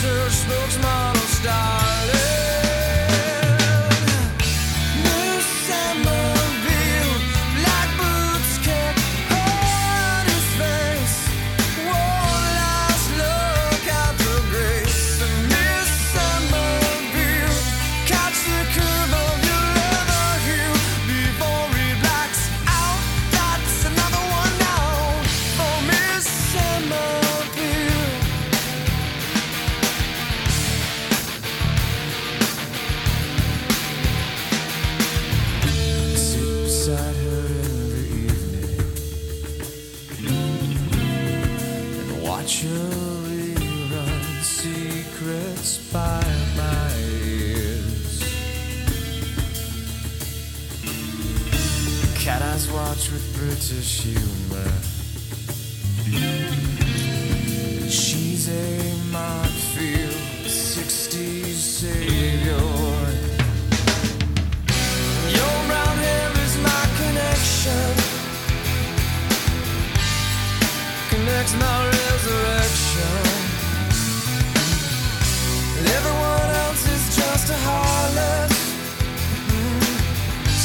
search smoke's model started.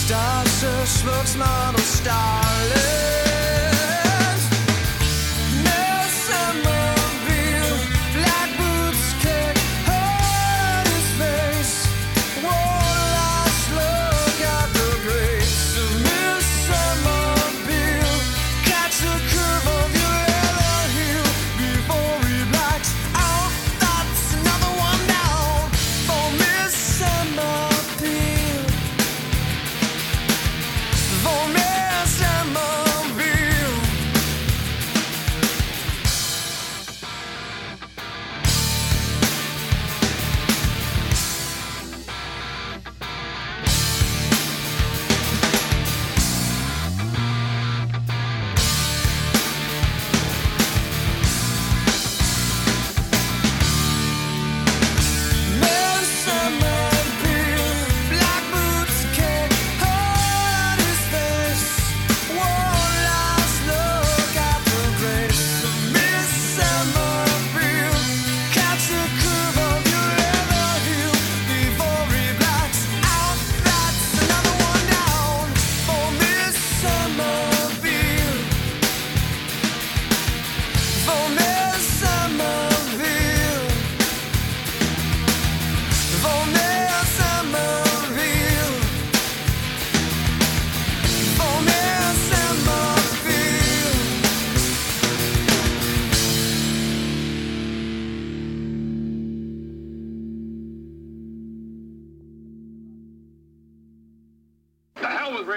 Starship looks not stylish.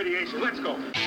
Radiation. Let's go.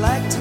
like to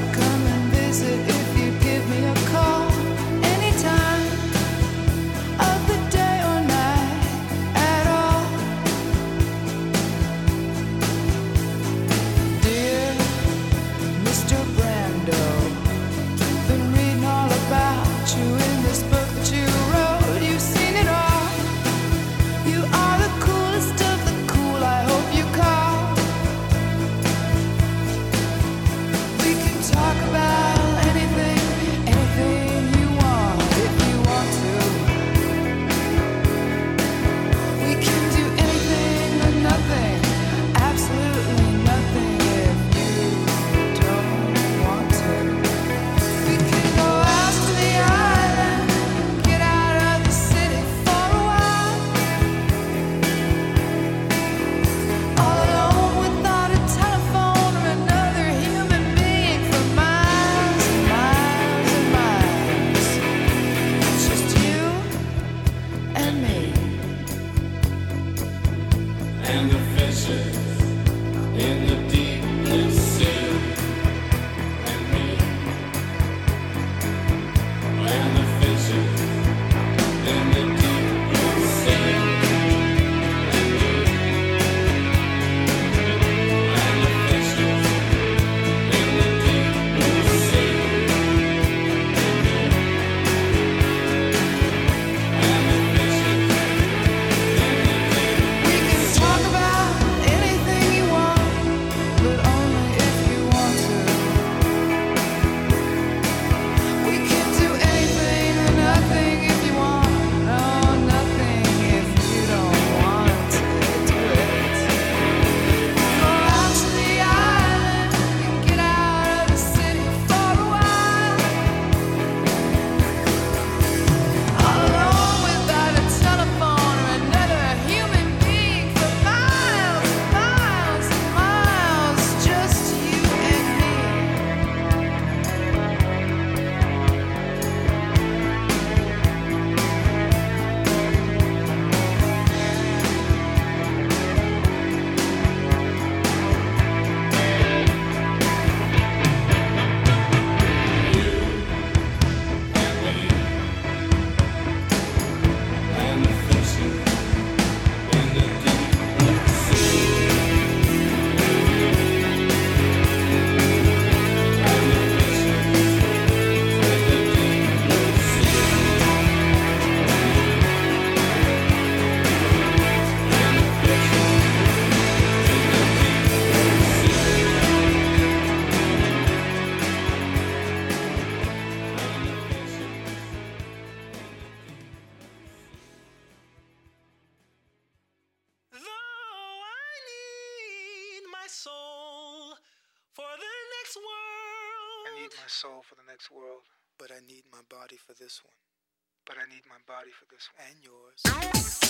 and yours.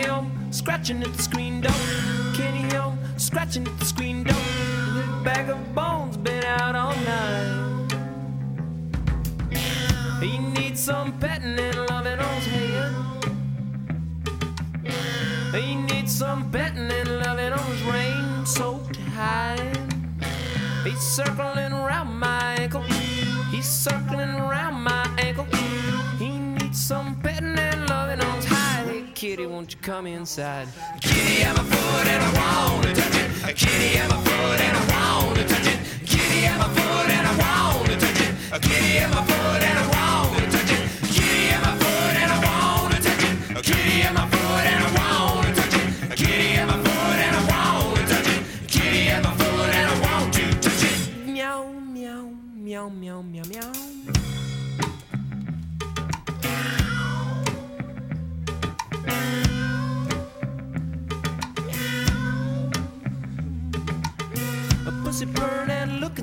Kenny scratching at the screen door. Kenny home, scratching at the screen door. Little bag of bones been out all night. He needs some petting and loving on his head. He needs some petting and loving on his rain soaked hide. He's circling around my ankle. Won't you come inside? Kitty, I'm a foot and I wanna touch it. Kitty, I'm a foot and I wanna touch it. Kitty, I'm a foot and I wanna touch it. Kitty, I'm a foot and I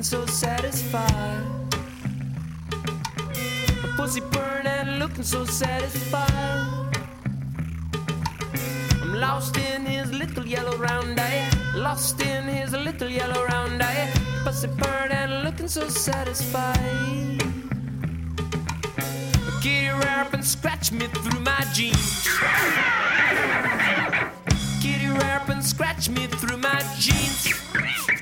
so satisfied. A pussy burning, looking so satisfied. I'm lost in his little yellow round eye. Lost in his little yellow round eye. Pussy burning, looking so satisfied. Kitty your rap and scratch me through my jeans. Kitty rap and scratch me through my jeans.